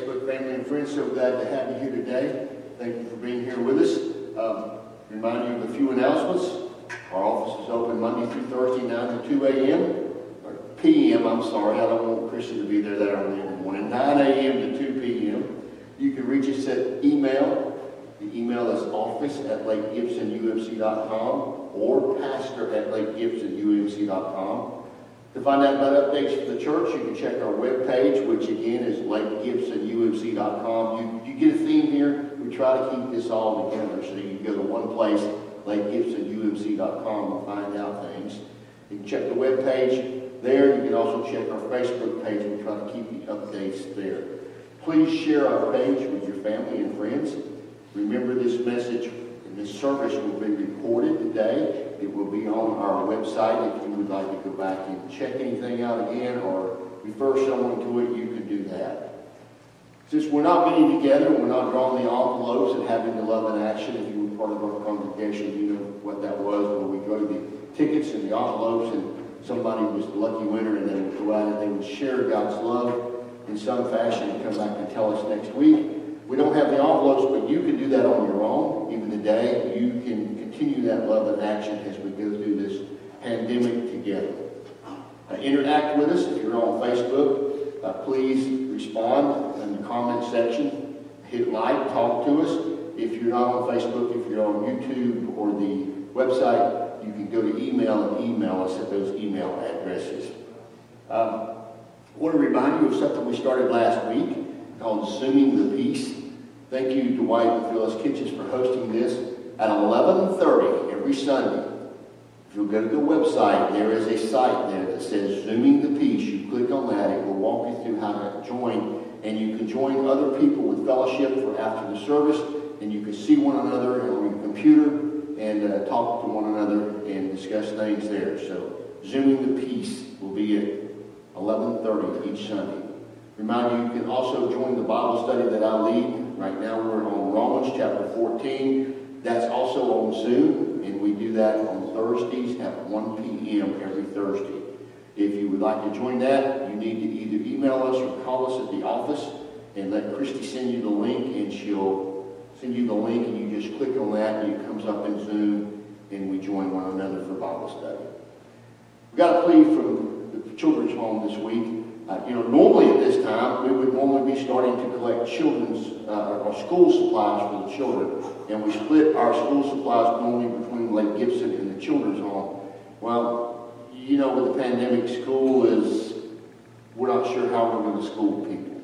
family and friends, so glad to have you here today. Thank you for being here with us. Um, remind you of a few announcements. Our office is open Monday through Thursday, 9 to 2 a.m. Or p.m., I'm sorry, I don't want Christian to be there that early in the morning. 9 a.m. to 2 p.m. You can reach us at email. The email is office at lakegibsonumc.com or pastor at lakegibsonumc.com. To find out about updates for the church, you can check our webpage, which again is lakegibsonumc.com. You, you get a theme here. We try to keep this all together so you can go to one place, lakegibsonumc.com, and find out things. You can check the webpage there. You can also check our Facebook page. We try to keep the updates there. Please share our page with your family and friends. Remember this message and this service will be recorded today. It will be on our website. If you would like to go back and check anything out again or refer someone to it, you can do that. Since we're not meeting together, we're not drawing the envelopes and having the love and action. If you were part of our congregation, you know what that was where we go to the tickets and the envelopes and somebody was the lucky winner and they would go out and they would share God's love in some fashion and come back and tell us next week. We don't have the envelopes, but you can do that on your own. Even today, you can continue that love and action as we go through this pandemic together. Uh, interact with us. If you're on Facebook, uh, please respond in the comment section. Hit like, talk to us. If you're not on Facebook, if you're on YouTube or the website, you can go to email and email us at those email addresses. Um, I want to remind you of something we started last week called Zooming the Peace. Thank you, Dwight and Phyllis Kitchens, for hosting this at 11.30 every Sunday. If you'll go to the website, there is a site there that says Zooming the Peace. You click on that, it will walk you through how to join, and you can join other people with fellowship for after the service, and you can see one another on your computer and uh, talk to one another and discuss things there. So Zooming the Peace will be at 11.30 each Sunday. Remind you, you can also join the Bible study that I lead. Right now we're on Romans chapter 14. That's also on Zoom, and we do that on Thursdays at 1 p.m. every Thursday. If you would like to join that, you need to either email us or call us at the office and let Christy send you the link, and she'll send you the link, and you just click on that, and it comes up in Zoom, and we join one another for Bible study. We got a plea from the children's home this week. Uh, you know, normally at this time, we would normally be starting to collect children's uh, or school supplies for the children. And we split our school supplies normally between Lake Gibson and the children's home. Well, you know, with the pandemic, school is, we're not sure how we're going to school people.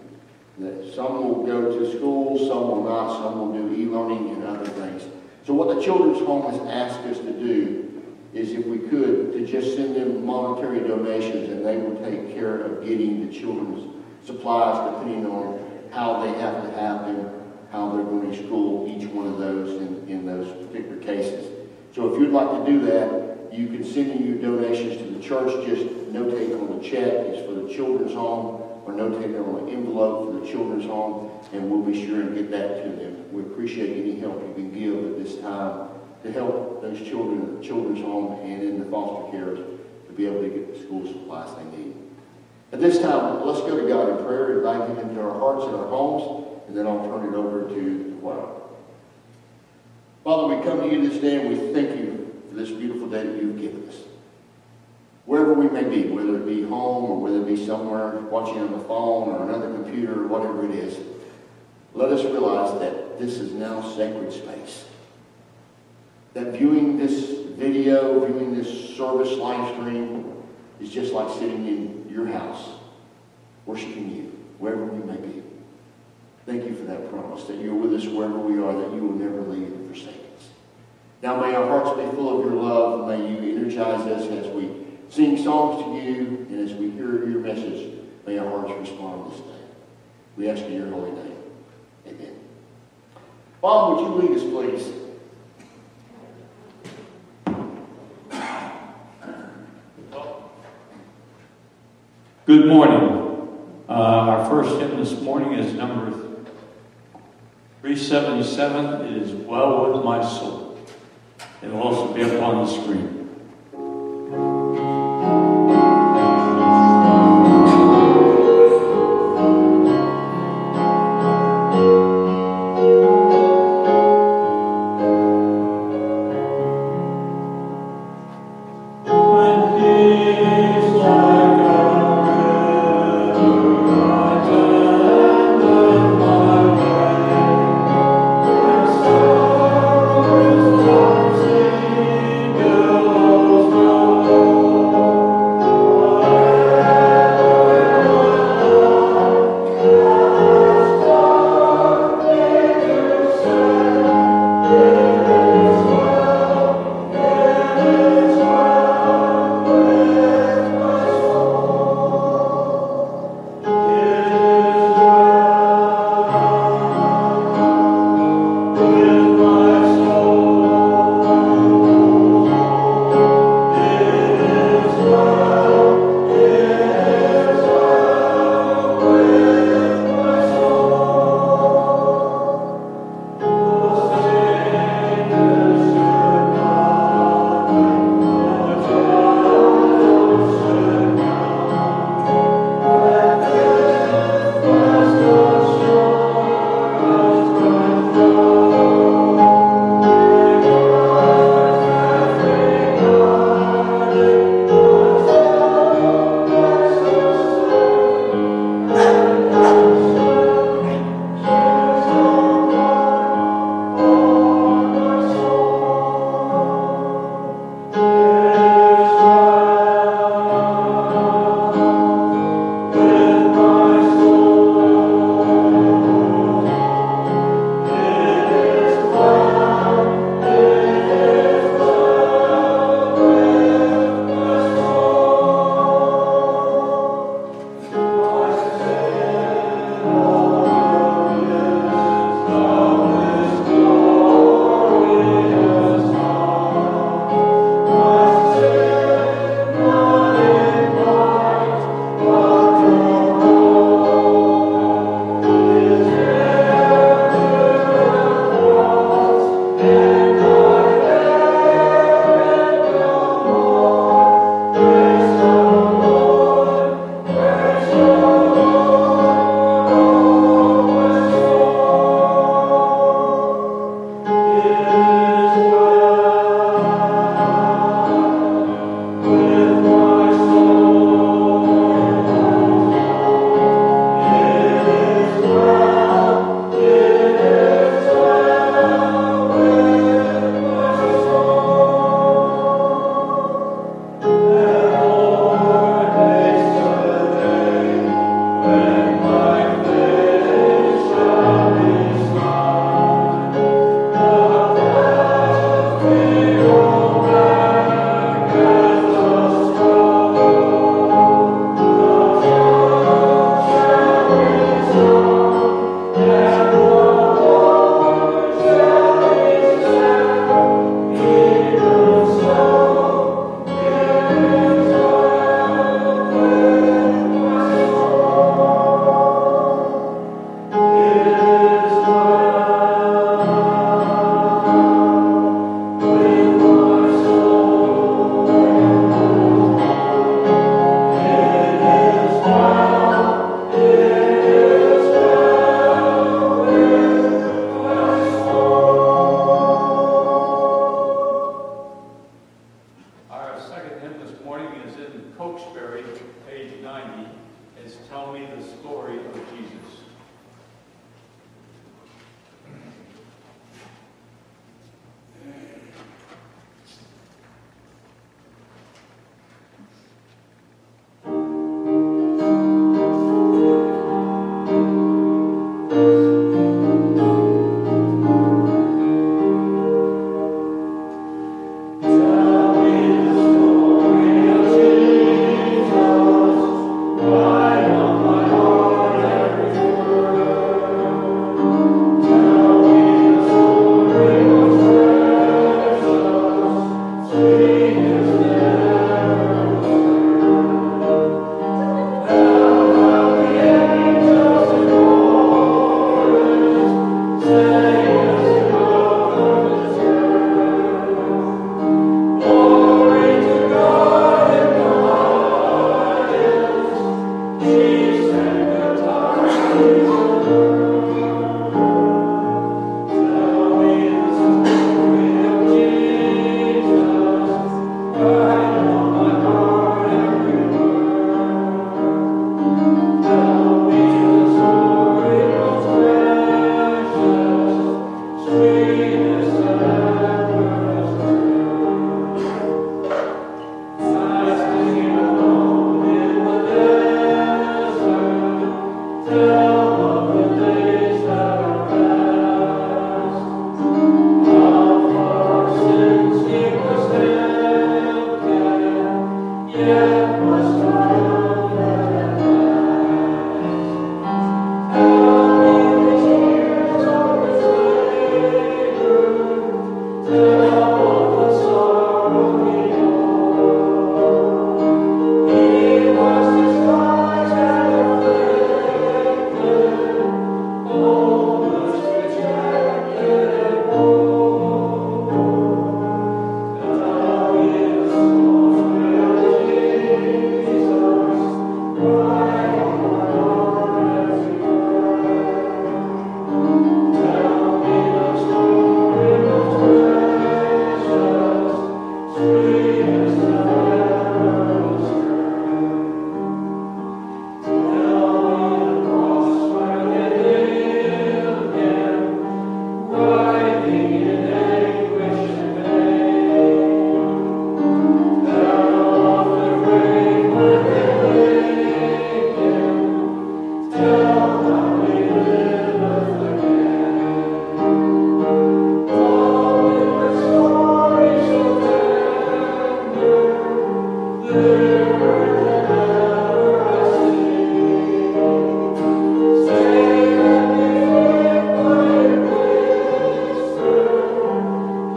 That some will go to school, some will not, some will do e-learning and other things. So what the children's home has asked us to do is if we could, to just send them monetary donations and they will take care of getting the children's supplies depending on how they have to have them, how they're going to school, each one of those in, in those particular cases. So if you'd like to do that, you can send in your donations to the church, just notate on the check, it's for the children's home, or notate it on an envelope for the children's home, and we'll be sure and get that to them. We appreciate any help you can give at this time to help those children at the children's home and in the foster care to be able to get the school supplies they need. At this time, let's go to God in prayer, and invite Him into our hearts and our homes, and then I'll turn it over to the choir. Father, we come to you this day and we thank you for this beautiful day that you've given us. Wherever we may be, whether it be home or whether it be somewhere watching on the phone or another computer or whatever it is, let us realize that this is now sacred space that viewing this video, viewing this service live stream, is just like sitting in your house, worshiping you, wherever we may be. Thank you for that promise, that you're with us wherever we are, that you will never leave and forsake us. Now may our hearts be full of your love, and may you energize us as we sing songs to you, and as we hear your message, may our hearts respond this day. We ask in your holy name. Amen. Bob, would you lead us, please? Good morning. Uh, our first hymn this morning is number 377. It is Well With My Soul. It will also be up on the screen.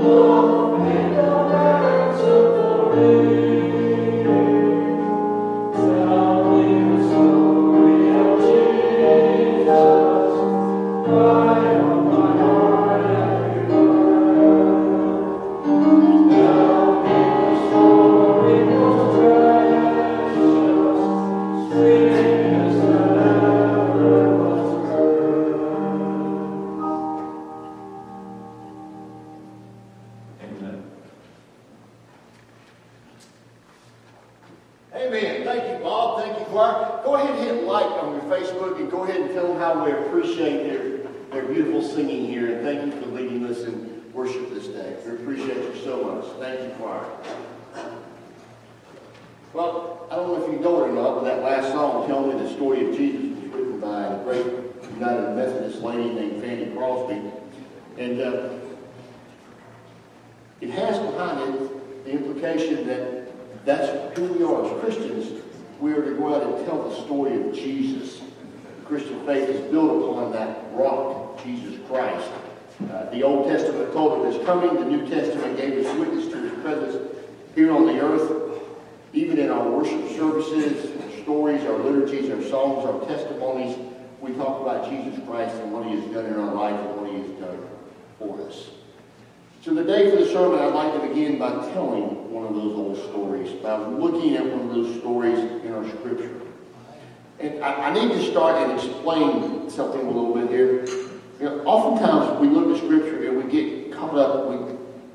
Oh.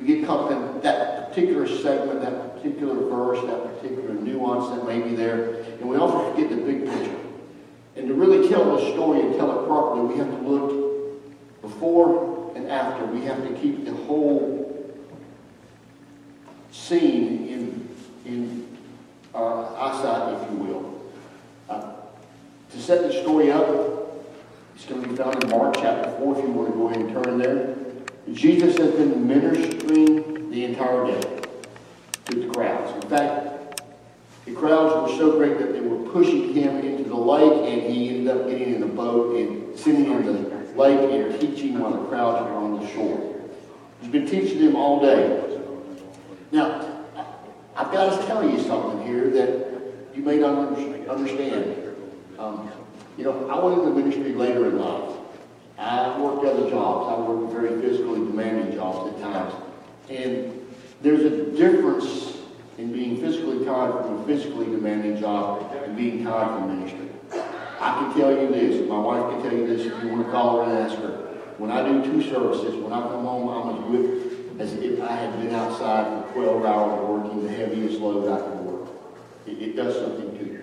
you get caught up in that particular segment, that particular verse, that particular nuance that may be there. And we also forget the big picture. And to really tell the story and tell it properly, we have to look before and after. We have to keep the whole scene in, in our eyesight, if you will. Uh, to set the story up, it's going to be found in Mark chapter 4 if you want to go ahead and turn there. Jesus has been ministering the entire day to the crowds. In fact, the crowds were so great that they were pushing him into the lake, and he ended up getting in the boat and sitting in the lake and teaching while the crowds were on the shore. He's been teaching them all day. Now, I've got to tell you something here that you may not understand. Um, you know, I went into ministry later in life. I worked other jobs. I worked very physically demanding jobs at times. And there's a difference in being physically tired from a physically demanding job and being tired from ministry. I can tell you this, my wife can tell you this if you want to call her and ask her. When I do two services, when I come home, I'm as whipped as if I had been outside for 12 hours working the heaviest load I could work. It, it does something to you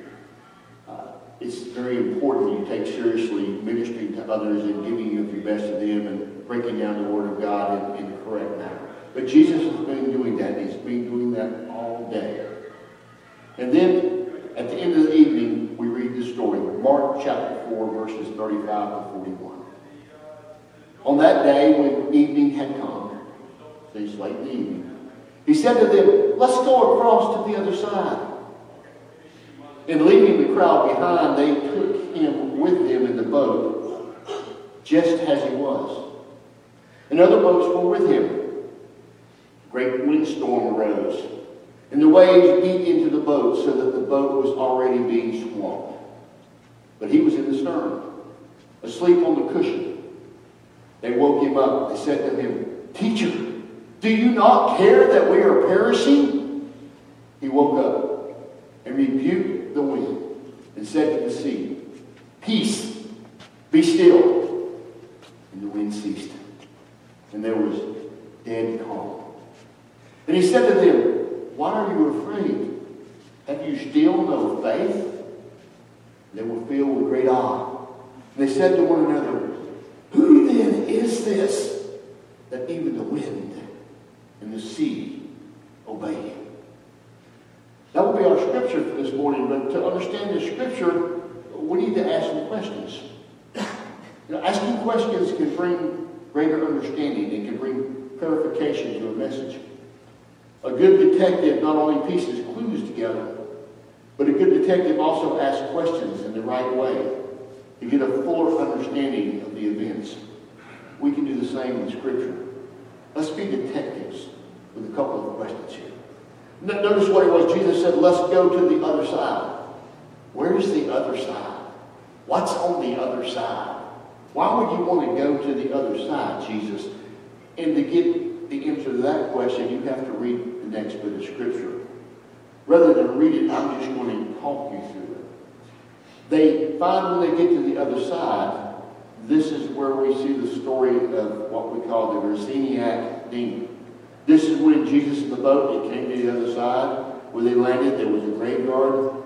it's very important you take seriously ministering to others and giving of your best to them and breaking down the Word of God in, in the correct manner. But Jesus has been doing that. He's been doing that all day. And then at the end of the evening, we read the story. Mark chapter 4, verses 35 to 41. On that day, when evening had come, it's late in the evening, he said to them, Let's go across to the other side. And leaving crowd behind, they took him with them in the boat, just as he was. And other boats were with him. A great windstorm arose, and the waves beat into the boat so that the boat was already being swamped. But he was in the stern, asleep on the cushion. They woke him up. They said to him, Teacher, do you not care that we are perishing? He woke up and rebuked the wind and said to the sea, Peace, be still. And the wind ceased. And there was dead calm. And he said to them, Why are you afraid? Have you still no faith? They were filled with great awe. And they said to one another, Who then is this that even the wind and the sea obey him? Be our scripture for this morning, but to understand the scripture, we need to ask some questions. You know, asking questions can bring greater understanding and can bring clarification to a message. A good detective not only pieces clues together, but a good detective also asks questions in the right way to get a fuller understanding of the events. We can do the same in Scripture. Let's be detectives with a couple of questions here. Notice what it was. Jesus said, let's go to the other side. Where's the other side? What's on the other side? Why would you want to go to the other side, Jesus? And to get the answer to that question, you have to read the next bit of Scripture. Rather than read it, I'm just going to talk you through it. They find when they get to the other side, this is where we see the story of what we call the Raciniac demon. This is when Jesus in the boat, he came to the other side. Where they landed, there was a graveyard.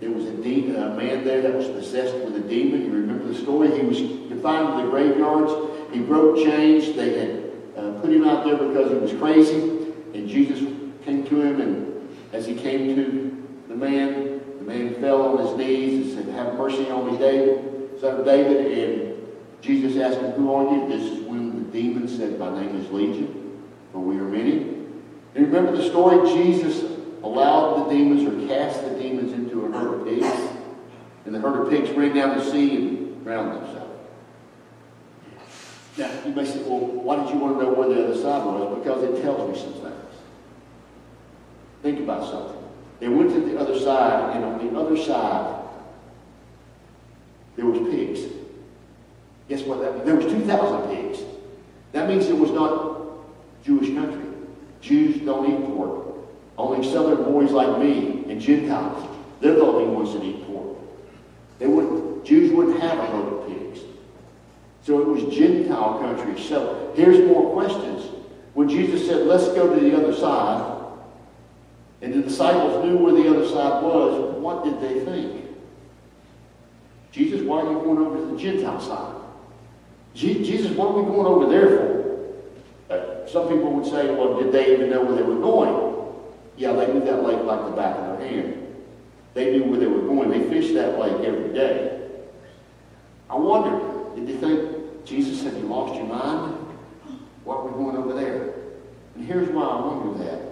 There was a a man there that was possessed with a demon. You remember the story? He was confined to the graveyards. He broke chains. They had uh, put him out there because he was crazy. And Jesus came to him, and as he came to the man, the man fell on his knees and said, Have mercy on me, David, son of David. And Jesus asked him, Who are you? This is when the demon said, My name is Legion for we are many. And remember the story? Jesus allowed the demons or cast the demons into a herd of pigs. And the herd of pigs ran down the sea and drowned themselves. Now, you may say, well, why did you want to know where the other side was? Because it tells me some things. Think about something. They went to the other side, and on the other side, there was pigs. Guess what that means? There was 2,000 pigs. That means it was not Jewish country. Jews don't eat pork. Only southern boys like me and Gentiles, they're the only ones that eat pork. They wouldn't, Jews wouldn't have a herd of pigs. So it was Gentile country. So here's more questions. When Jesus said, let's go to the other side, and the disciples knew where the other side was, what did they think? Jesus, why are you going over to the Gentile side? Jesus, what are we going over there for? Some people would say, well, did they even know where they were going? Yeah, they knew that lake like the back of their hand. They knew where they were going. They fished that lake every day. I wonder, did they think, Jesus, have you lost your mind? What are we going over there? And here's why I wonder that.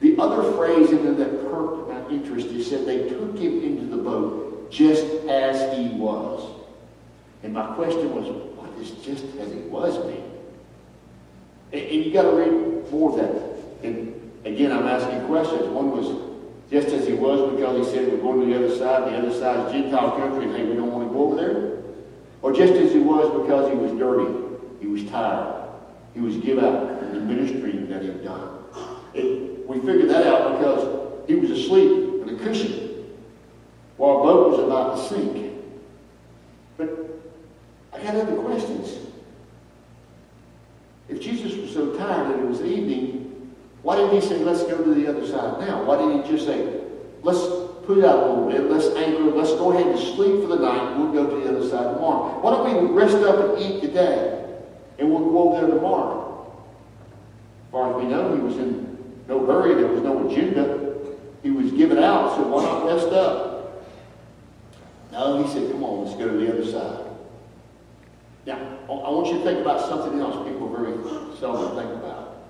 The other phrase in there that perked my interest is said they took him into the boat just as he was. And my question was, what does just as he was mean? And, and you got to read more of that. And again, I'm asking questions. One was just as he was because he said we're going to the other side. The other side is Gentile country, and hey, we don't want to go over there. Or just as he was because he was dirty, he was tired, he was give out in the ministry that he had done. We figured that out because he was asleep in a cushion while a boat was about to sink. But I got other questions. If Jesus was so tired that it was evening, why didn't he say, let's go to the other side now? Why didn't he just say, let's put out a little bit, let's anchor, let's go ahead and sleep for the night, and we'll go to the other side tomorrow. Why don't we rest up and eat today, and we'll go over there tomorrow? As far as we know, he was in no hurry, there was no agenda. He was given out, so why not rest up? No, he said, come on, let's go to the other side. Now, I want you to think about something else people very seldom think about.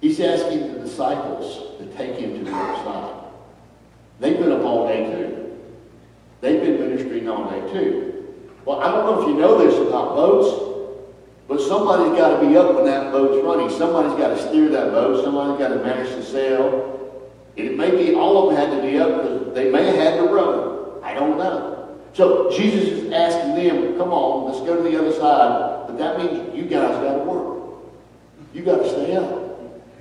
He's asking the disciples to take him to the other side. They've been up all day too. They've been ministering all day too. Well, I don't know if you know this about boats, but somebody's got to be up when that boat's running. Somebody's got to steer that boat. Somebody's got to manage the sail. It may be all of them had to be up because they may have had to row. I don't know. So Jesus is asking them, come on, let's go to the other side. But that means you guys got to work. You got to stay up.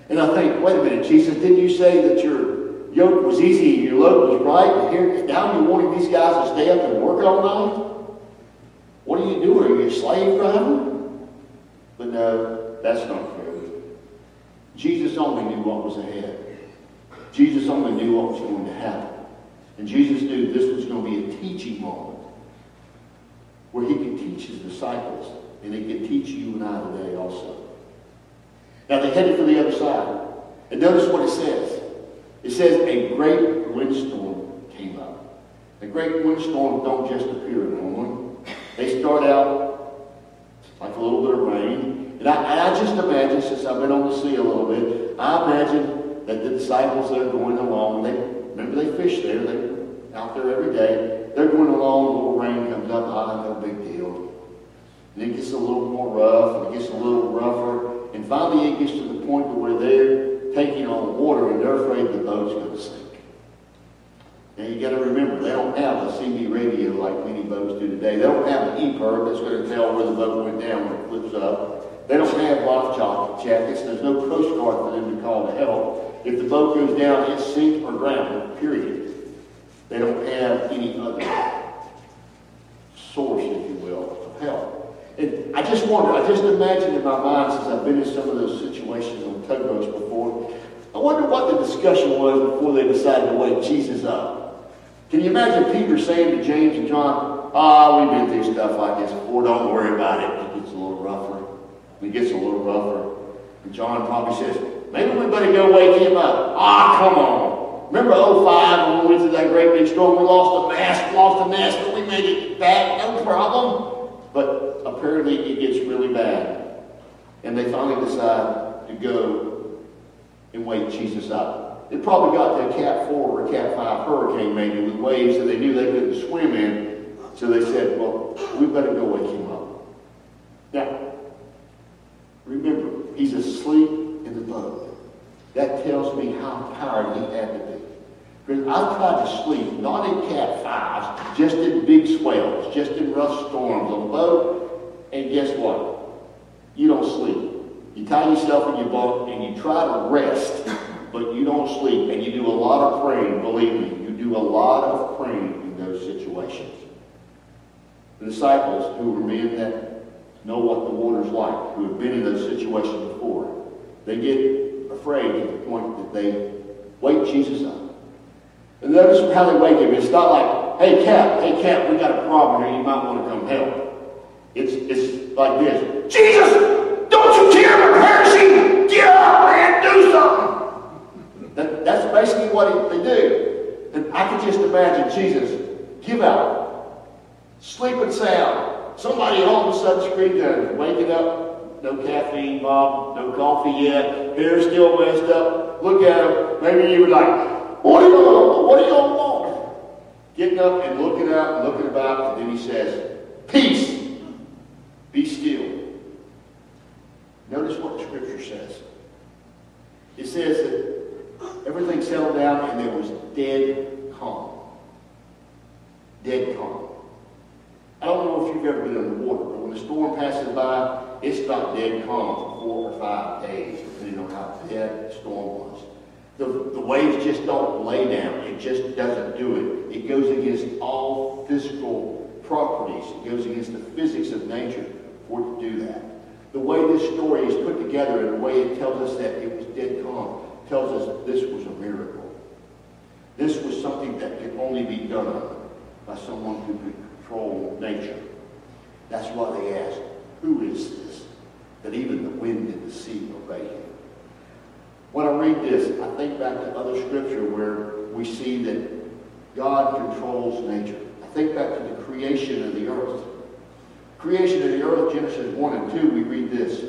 And I think, wait a minute, Jesus, didn't you say that your yoke was easy and your load was right? And here, now you're wanting these guys to stay up and work all night? What are you doing? Are you a slave driver? But no, that's not true. Jesus only knew what was ahead. Jesus only knew what was going to happen. And Jesus knew this was going to be a teaching moment where he could teach his disciples and he could teach you and I today also. Now they headed for the other side. And notice what it says. It says a great windstorm came up. A great windstorm don't just appear normally. They start out like a little bit of rain. And I, and I just imagine, since I've been on the sea a little bit, I imagine that the disciples that are going along, they remember they fish there, they're out there every day. They're going along, a little rain comes up, ah, no big deal. And it gets a little more rough, and it gets a little rougher. And finally, it gets to the point where they're taking on water and they're afraid the boat's going to sink. Now, you got to remember, they don't have a CB radio like many boats do today. They don't have an EPIRB that's going to tell where the boat went down when it flips up. They don't have life jackets. There's no Coast Guard for them to call to help. If the boat goes down, it's sink or drown, period. They don't have any other source, if you will, of help. And I just wonder, I just imagine in my mind, since I've been in some of those situations on tugboats before, I wonder what the discussion was before they decided to wake Jesus up. Can you imagine Peter saying to James and John, ah, oh, we've been through stuff like this before, don't worry about it. It gets a little rougher. It gets a little rougher. And John probably says, maybe we better go wake him up. Ah, come on. Remember 05 when we went through that great big storm? We lost the mast, lost the mast, but we made it back, no problem. But apparently it gets really bad. And they finally decide to go and wake Jesus up. It probably got to a Cat 4 or a Cat 5 hurricane maybe with waves that they knew they couldn't swim in. So they said, well, we better go wake him up. Now, remember, he's asleep in the boat. That tells me how tired he had to be. Because I've tried to sleep, not in Cat 5s, just in big swells, just in rough storms on a boat, and guess what? You don't sleep. You tie yourself in your boat and you try to rest, but you don't sleep, and you do a lot of praying, believe me. You do a lot of praying in those situations. The disciples, who were men that know what the water's like, who have been in those situations before, they get afraid to the point that they wake Jesus up. And notice how they wake him. It's not like, hey, Cap, hey, Cap, we got a problem here. You might want to come help. It's, it's like this. Jesus, don't you care about perishing? Get up, and do something. That, that's basically what they do. And I can just imagine Jesus, give out, sleeping sound. Somebody all of a sudden screamed at him, waking up, no caffeine, Bob, no coffee yet, hair still messed up. Look at him. Maybe you would like, what do you want? What do you want? Getting up and looking out and looking about, and then he says, Peace, be still. Notice what the scripture says. It says that everything settled down and there was dead calm. Dead calm. I don't know if you've ever been in the water, but when a storm passes by, it's not dead calm for four or five days, depending on how dead the storm was. The, the waves just don't lay down. It just doesn't do it. It goes against all physical properties. It goes against the physics of nature for it to do that. The way this story is put together and the way it tells us that it was dead calm tells us this was a miracle. This was something that could only be done by someone who could control nature. That's why they ask, who is this? That even the wind and the sea obey him. When I read this, I think back to other scripture where we see that God controls nature. I think back to the creation of the earth. Creation of the earth, Genesis 1 and 2, we read this.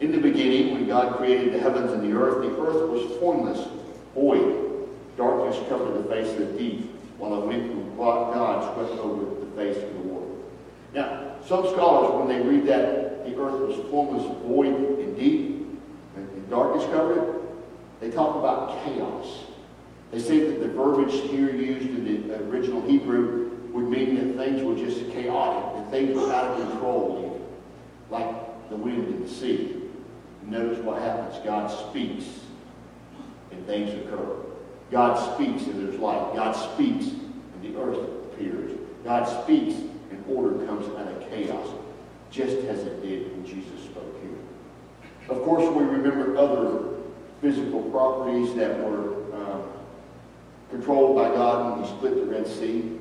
In the beginning, when God created the heavens and the earth, the earth was formless, void. Darkness covered the face of the deep, while a wind from God swept over face of the water. Now, some scholars, when they read that the earth was formless, void, and deep, and darkness covered it, they talk about chaos. They say that the verbiage here used in the original Hebrew would mean that things were just chaotic, that things were out of control, like the wind and the sea. Notice what happens. God speaks, and things occur. God speaks, and there's light. God speaks, and the earth appears. God speaks, and order comes out of chaos, just as it did when Jesus spoke here. Of course, we remember other physical properties that were uh, controlled by God when he split the Red Sea,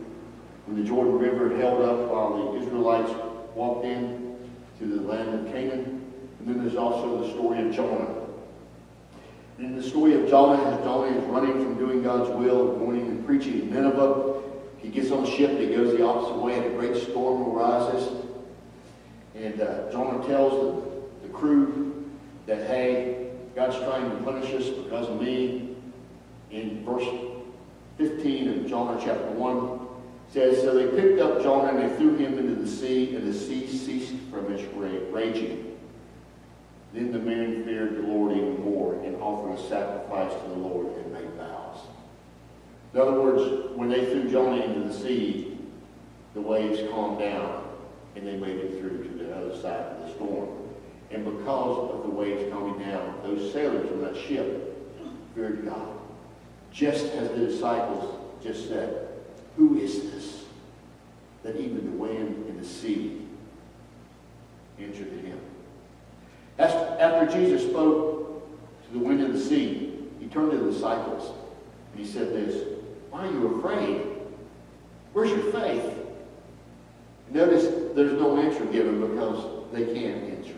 when the Jordan River held up while the Israelites walked in to the land of Canaan. And then there's also the story of Jonah. In the story of Jonah, as Jonah is running from doing God's will, going and preaching in Nineveh, he gets on a ship that goes the opposite way, and a great storm arises. And uh, Jonah tells the, the crew that, hey, God's trying to punish us because of me. In verse 15 of Jonah chapter 1 says, So they picked up Jonah and they threw him into the sea, and the sea ceased from its raging. Then the men feared the Lord even more and offered a sacrifice to the Lord. In other words, when they threw Jonah into the sea, the waves calmed down and they made it through to the other side of the storm. And because of the waves calming down, those sailors on that ship feared God. Just as the disciples just said, Who is this? That even the wind and the sea answered to him. After Jesus spoke to the wind and the sea, he turned to the disciples and he said this, Why are you afraid? Where's your faith? Notice there's no answer given because they can't answer.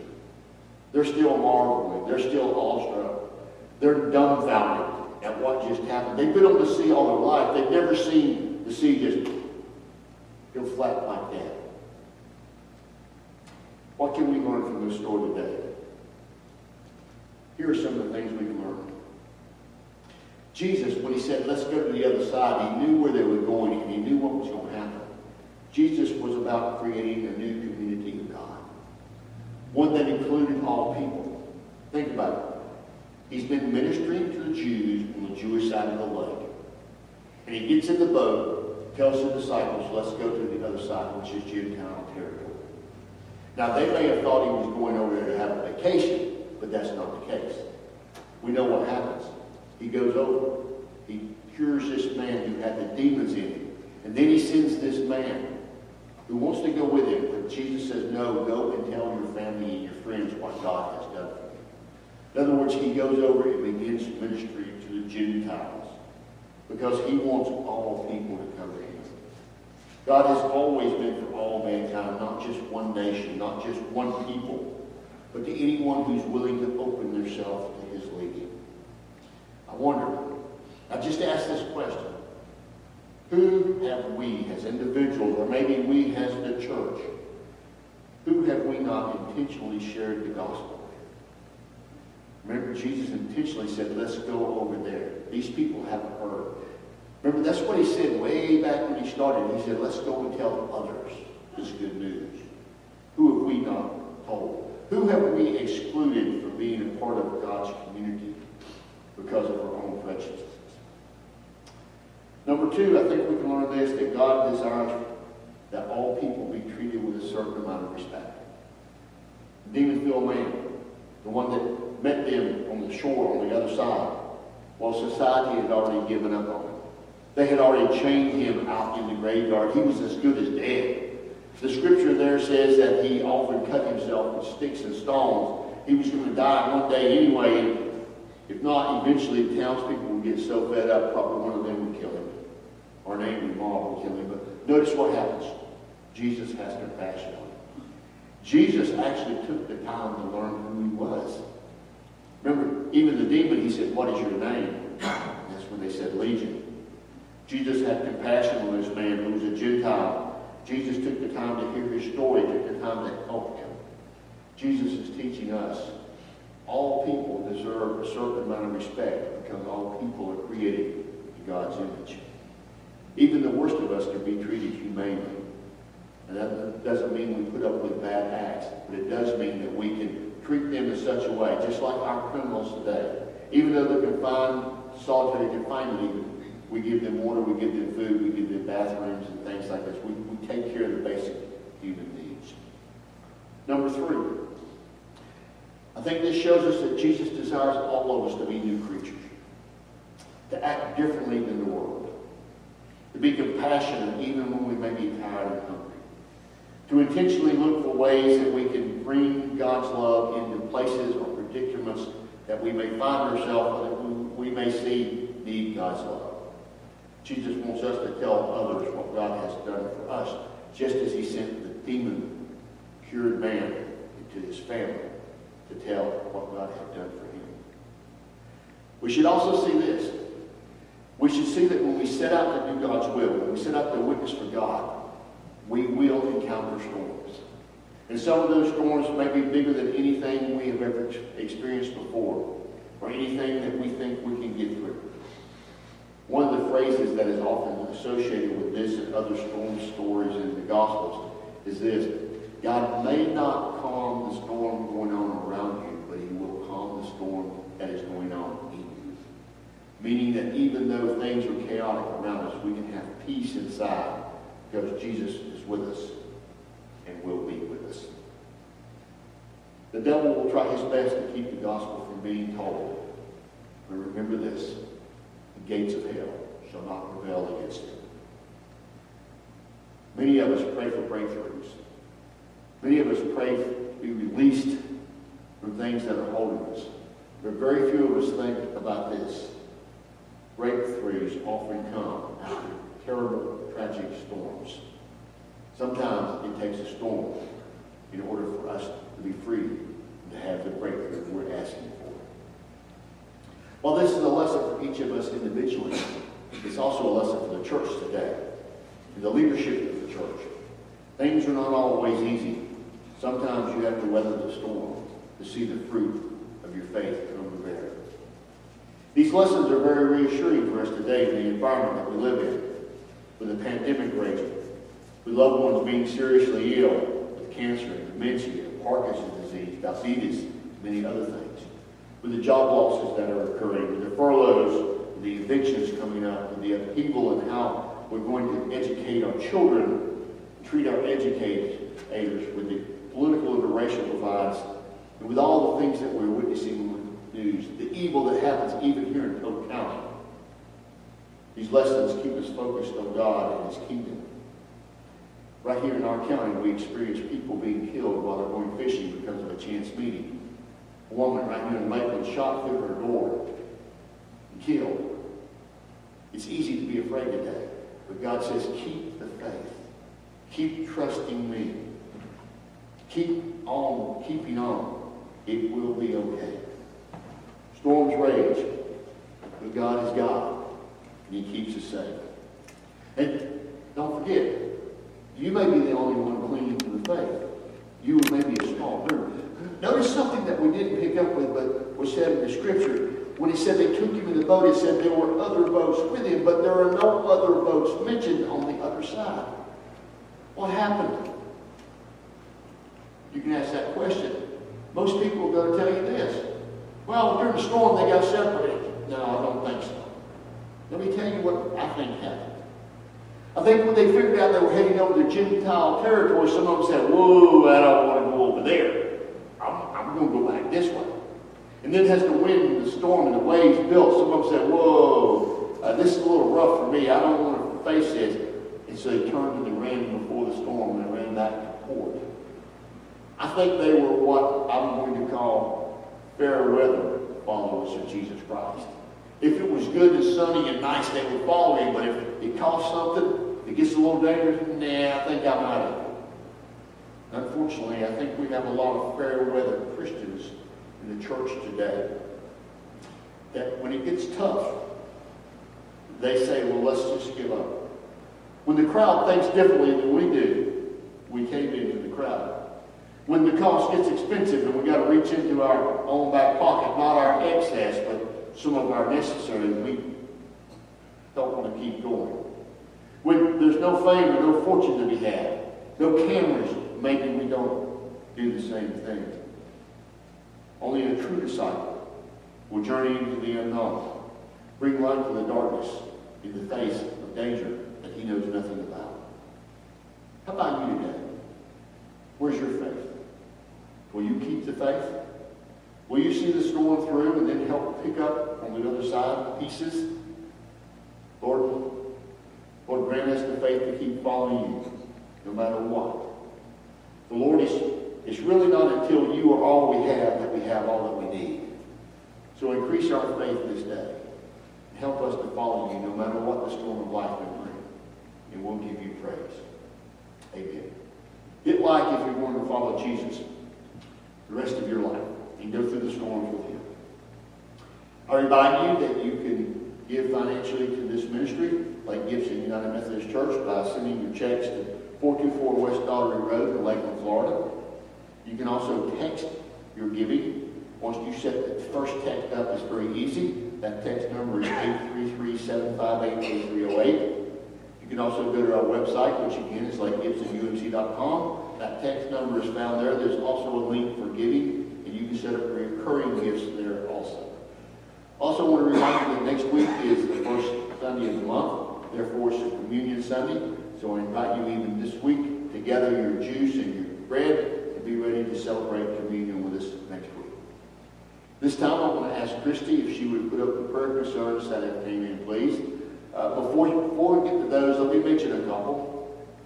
They're still marveling. They're still awestruck. They're dumbfounded at what just happened. They've been on the sea all their life. They've never seen the sea just go flat like that. What can we learn from this story today? Here are some of the things we can learn. Jesus, when he said, let's go to the other side, he knew where they were going and he knew what was going to happen. Jesus was about creating a new community of God, one that included all people. Think about it. He's been ministering to the Jews on the Jewish side of the lake. And he gets in the boat, tells the disciples, let's go to the other side, which is Gentile territory. Now, they may have thought he was going over there to have a vacation, but that's not the case. We know what happens. He goes over. He cures this man who had the demons in him. And then he sends this man who wants to go with him. But Jesus says, no, go and tell your family and your friends what God has done for you. In other words, he goes over and begins ministry to the Gentiles because he wants all people to come to him. God has always been for all mankind, not just one nation, not just one people, but to anyone who's willing to open themselves to his leading. I wonder, I just ask this question. Who have we as individuals, or maybe we as the church, who have we not intentionally shared the gospel with? Remember, Jesus intentionally said, let's go over there. These people haven't heard. Remember, that's what he said way back when he started. He said, let's go and tell others this good news. Who have we not told? Who have we excluded from being a part of God's community because of our own prejudices? Number two, I think we can learn this, that God desires that all people be treated with a certain amount of respect. Demon-filled man, the one that met them on the shore on the other side, while society had already given up on him. They had already chained him out in the graveyard. He was as good as dead. The scripture there says that he often cut himself with sticks and stones. He was going to die one day anyway. If not, eventually the townspeople would get so fed up, probably one of them would kill him. Or an angry mob would kill him. But notice what happens. Jesus has compassion on him. Jesus actually took the time to learn who he was. Remember, even the demon, he said, what is your name? That's when they said Legion. Jesus had compassion on this man who was a Gentile. Jesus took the time to hear his story, took the time to help him. Jesus is teaching us all people deserve a certain amount of respect because all people are created in God's image. Even the worst of us can be treated humanely. And that doesn't mean we put up with bad acts, but it does mean that we can treat them in such a way, just like our criminals today. Even though they're confined, solitary confinement even, we give them water, we give them food, we give them bathrooms and things like this. We, we take care of the basic human needs. Number three, think this shows us that Jesus desires all of us to be new creatures, to act differently than the world, to be compassionate even when we may be tired and hungry, to intentionally look for ways that we can bring God's love into places or predicaments that we may find ourselves, or that we may see need God's love. Jesus wants us to tell others what God has done for us, just as he sent the demon-cured man into his family to tell what God had done for him. We should also see this. We should see that when we set out to do God's will, when we set out to witness for God, we will encounter storms. And some of those storms may be bigger than anything we have ever experienced before, or anything that we think we can get through. One of the phrases that is often associated with this and other storm stories in the Gospels is this God may not calm the storm going on around you, but he will calm the storm that is going on in you. Meaning that even though things are chaotic around us, we can have peace inside because Jesus is with us and will be with us. The devil will try his best to keep the gospel from being told. But remember this the gates of hell shall not prevail against him. Many of us pray for breakthroughs. Many of us pray to be released from things that are holding us. But very few of us think about this. Breakthroughs often come after terrible, tragic storms. Sometimes it takes a storm in order for us to be free to have the breakthrough we're asking for. While this is a lesson for each of us individually, it's also a lesson for the church today, and the leadership of the church. Things are not always easy. Sometimes you have to weather the storm to see the fruit of your faith. These lessons are very reassuring for us today in the environment that we live in, with the pandemic raging, with loved ones being seriously ill with cancer, and dementia, and Parkinson's disease, diabetes, and many other things with the job losses that are occurring, with the furloughs, with the evictions coming up, with the upheaval and how we're going to educate our children, treat our educators, with the political and the racial divides, and with all the things that we're witnessing news, the evil that happens even here in Polk County. These lessons keep us focused on God and His kingdom. Right here in our county, we experience people being killed while they're going fishing because of a chance meeting. A woman right here in Lakeland shot through her door and killed. It's easy to be afraid today. But God says, keep the faith. Keep trusting me. Keep on keeping on. It will be okay. Storms rage, but God is God, and He keeps us safe. And don't forget, you may be the only one clinging to the faith. You may be a small group. Notice something that we didn't pick up with, but was said in the scripture. When he said they took him in the boat, he said there were other boats with him, but there are no other boats mentioned on the other side. What happened? You can ask that question. Most people are going to tell you this. Well, during the storm, they got separated. No, I don't think so. Let me tell you what I think happened. I think when they figured out they were heading over to Gentile territory, some of them said, Whoa, I don't want to go over there I'm, I'm going to go back this way. And then as the wind and the storm and the waves built, some of them said, whoa, uh, this is a little rough for me. I don't want to face this. And so they turned and they ran before the storm and they ran back to port. I think they were what I'm going to call fair weather followers of Jesus Christ. If it was good and sunny and nice, they would follow him. But if it costs something, if it gets a little dangerous, nah, I think I'm out of it. Unfortunately, I think we have a lot of fair weather Christians in the church today that when it gets tough, they say, well, let's just give up. When the crowd thinks differently than we do, we cave into the crowd. When the cost gets expensive and we got to reach into our own back pocket, not our excess, but some of our necessary, we don't want to keep going. When there's no fame or no fortune to be had, no cameras, maybe we don't do the same thing. Only a true disciple will journey into the unknown, bring light to the darkness in the face of danger that he knows nothing about. How about you today? Where's your faith? Will you keep the faith? Will you see the storm through and then help pick up on the other side the pieces? Lord, Lord, grant us the faith to keep following you no matter what. The Lord is, it's really not until you are all we have that we have all that we need. So increase our faith this day. Help us to follow you no matter what the storm of life may bring. And we'll give you praise. Amen. Hit like if you're going to follow Jesus the rest of your life and go through the storms with him. I remind you that you can give financially to this ministry, Lake Gibson United Methodist Church, by sending your checks to 424 West Daughtery Road in Lakeland, Florida. You can also text your giving. Once you set the first text up, it's very easy. That text number is 833-758-8308. You can also go to our website, which again is lakegibsonumc.com. That text number is found there. There's also a link for giving, and you can set up recurring gifts there also. Also want to remind you that next week is the first Sunday of the month. Therefore, it's communion Sunday. So I invite you even this week to gather your juice and your bread and be ready to celebrate communion with us next week. This time I want to ask Christy if she would put up the prayer concerns that have came in, please. Uh, before, before we get to those, let me mention a couple.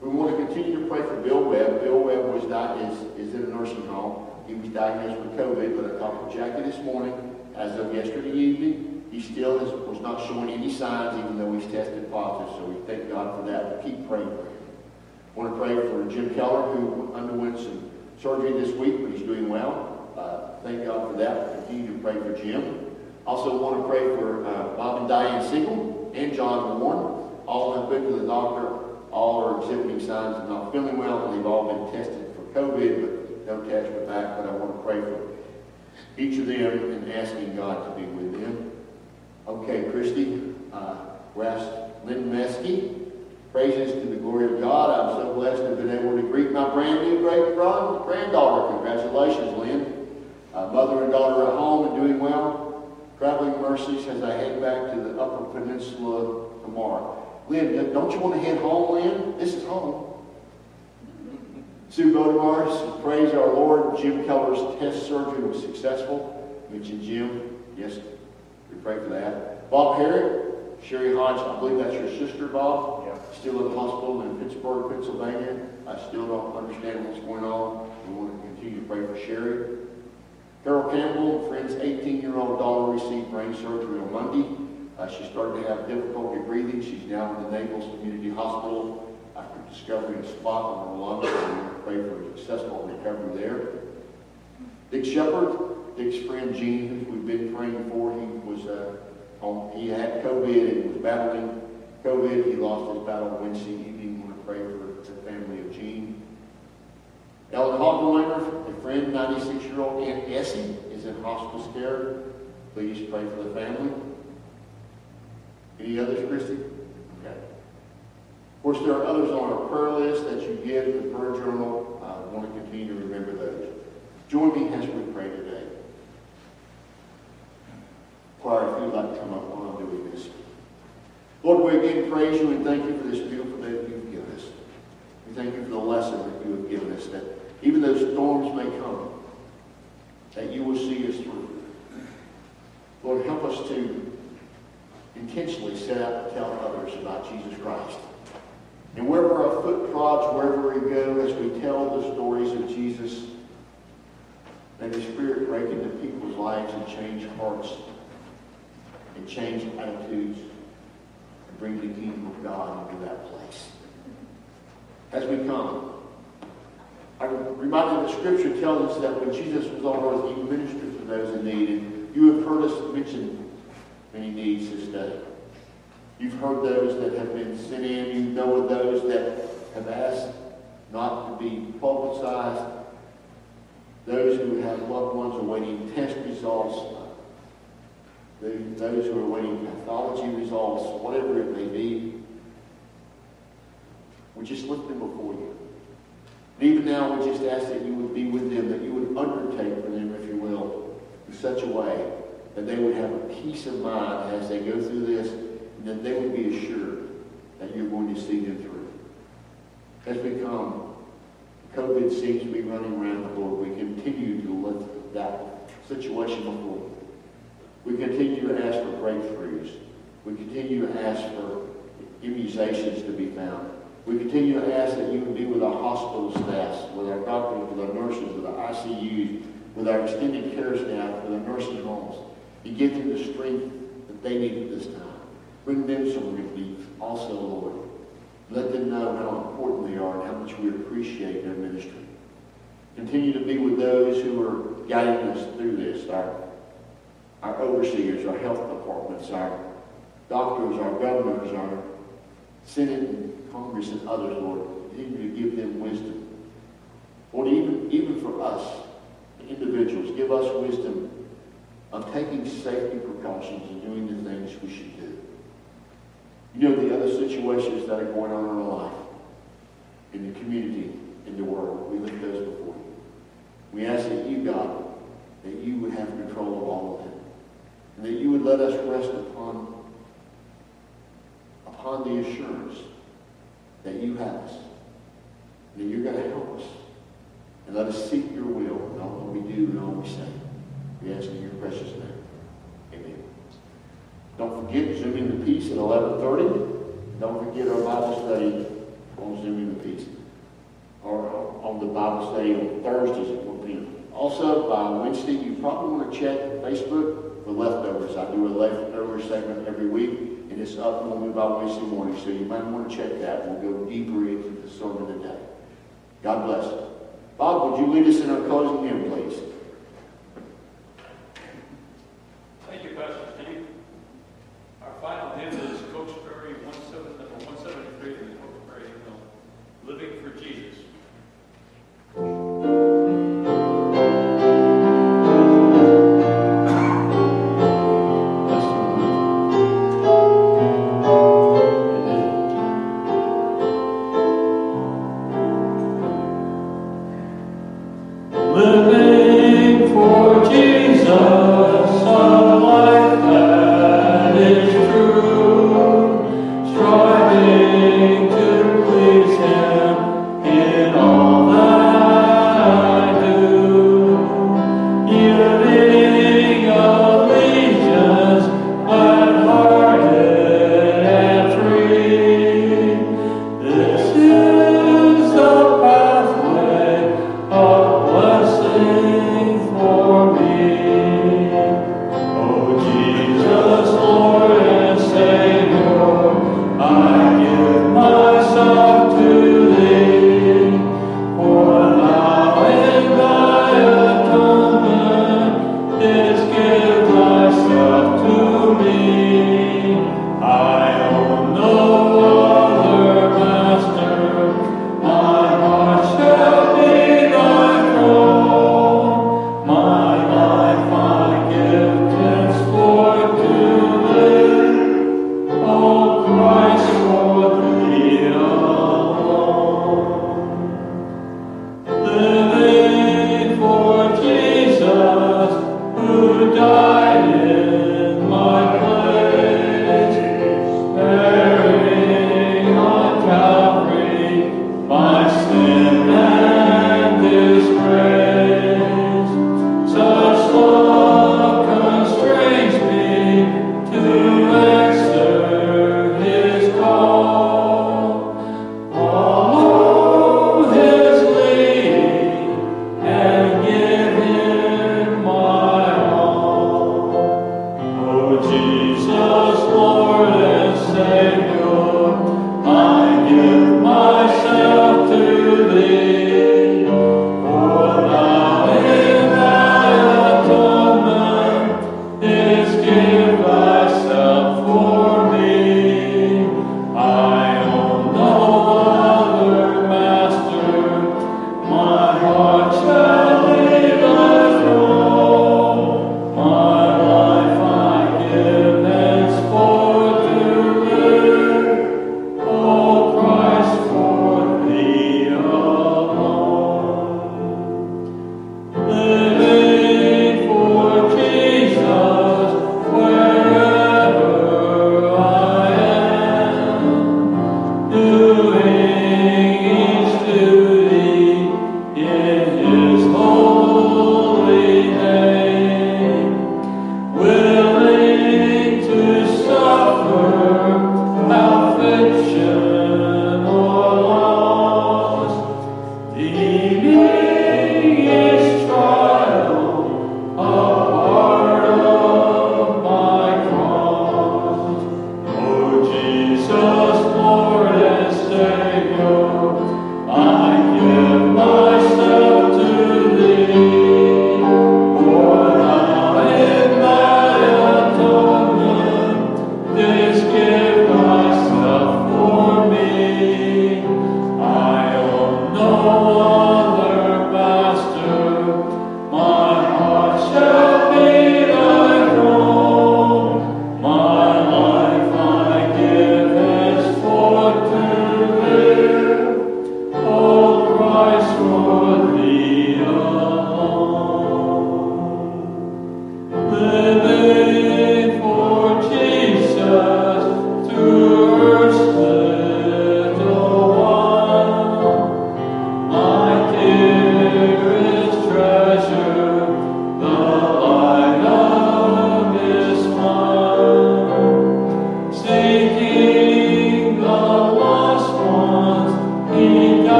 We want to continue to pray for Bill Webb. Bill Webb was not, is, is in a nursing home. He was diagnosed with COVID, but I talked with Jackie this morning. As of yesterday evening, he still is, was not showing any signs, even though he's tested positive. So we thank God for that. We keep praying for him. I want to pray for Jim Keller, who underwent some surgery this week, but he's doing well. Uh, thank God for that. We continue to pray for Jim. Also want to pray for uh, Bob and Diane Siegel and John Warren. All have been to the doctor. Exhibiting signs of not feeling well, and they've all been tested for COVID, but no test were back. But I want to pray for each of them and asking God to be with them. Okay, Christy, uh, we Lynn Meskey. Praises to the glory of God. I'm so blessed to have been able to greet my brand new great granddaughter. Congratulations, Lynn. Uh, mother and daughter at home and doing well. Traveling mercies as I head back to the Upper Peninsula tomorrow. Lynn, don't you want to head home, Lynn? This is home. Sue Bodemars, praise our Lord. Jim Keller's test surgery was successful. Mentioned Jim. Yes, we pray for that. Bob Herrick, Sherry Hodge, I believe that's your sister, Bob. Yeah. Still in the hospital in Pittsburgh, Pennsylvania. I still don't understand what's going on. We want to continue to pray for Sherry. Carol Campbell, friend's 18-year-old daughter received brain surgery on Monday. Uh, she started to have difficulty breathing. She's now in the Naples Community Hospital after discovering a spot on her lungs. We pray for a successful recovery there. Dick Shepard, Dick's friend Gene, we've been praying for, he was uh, on, he had COVID and was battling COVID. He lost his battle Wednesday evening. We pray for the family of Gene. Ellen Hockenheimer, a friend, 96-year-old Aunt Essie, is in hospice care. Please pray for the family. Any others, Christy? Okay. Of course, there are others on our prayer list that you get in the prayer journal. I want to continue to remember those. Join me as we pray today. Choir, if you'd like to come up while I'm doing this. Lord, we again praise you and thank you for this beautiful day that you've given us. We thank you for the lesson that you have given us, that even though storms may come, that you will see us through. Lord, help us to intentionally set out to tell others about Jesus Christ. And wherever our foot prods, wherever we go, as we tell the stories of Jesus, may the Spirit break into people's lives and change hearts and change attitudes and bring the kingdom of God into that place. As we come, I'm reminded that Scripture tells us that when Jesus was on earth, he ministered to those in need. And you have heard us mention many needs this day. You've heard those that have been sent in. You know of those that have asked not to be publicized. those who have loved ones awaiting test results, those who are awaiting pathology results, whatever it may be, we just lift them before you. And even now, we just ask that you would be with them, that you would undertake for them, if you will, in such a way that they would have a peace of mind as they go through this, and that they would be assured that you're going to see them through. As we come, COVID seems to be running around the Lord. We continue to lift that situation before. We continue to ask for breakthroughs. We continue to ask for immunizations to be found. We continue to ask that you would be with our hospital staffs, with our doctors, with our nurses, with our ICUs, with our extended care staff, with our nursing homes. You give them the strength that they need at this time. Bring them some relief also, Lord. Let them know how important they are and how much we appreciate their ministry. Continue to be with those who are guiding us through this, our, our overseers, our health departments, our doctors, our governors, our Senate and Congress and others, Lord. Continue to give them wisdom. Lord, even, even for us, individuals, give us wisdom of taking safety precautions and doing the things we should do. You know the other situations that are going on in our life, in the community, in the world. We lift those before you. We ask that you, God, that you would have control of all of them. And that you would let us rest upon, upon the assurance that you have us. That you're going to help us. And let us seek your will in all that we do and all we say. We ask in your precious name. Amen. Don't forget Zoom in the Peace at 11.30. Don't forget our Bible study on Zoom in the Peace. Or uh, on the Bible study on Thursdays at 1 p.m. Also, by Wednesday, you probably want to check Facebook for leftovers. I do a leftover segment every week, and it's up we by Wednesday morning, so you might want to check that. We'll go deeper into the sermon today. God bless. Bob, would you lead us in our closing hymn, please? Thank you, Pastor Steve. Our final hymn is Cokesbury 17, number 173 in the Cokesbury hymnal, Living for Jesus.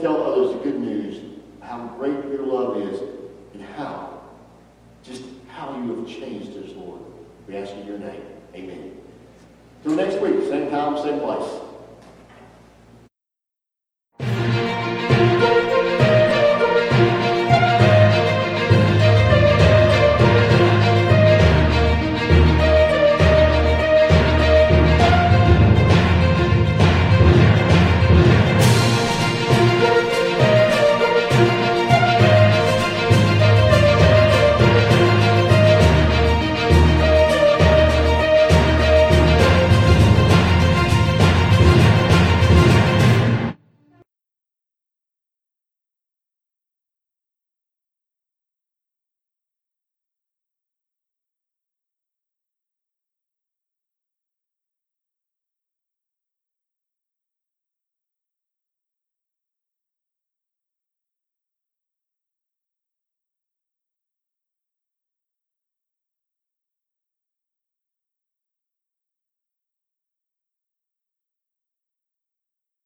Tell others the good news, how great your love is, and how, just how you have changed us, Lord. We ask in your name. Amen. Till next week, same time, same place.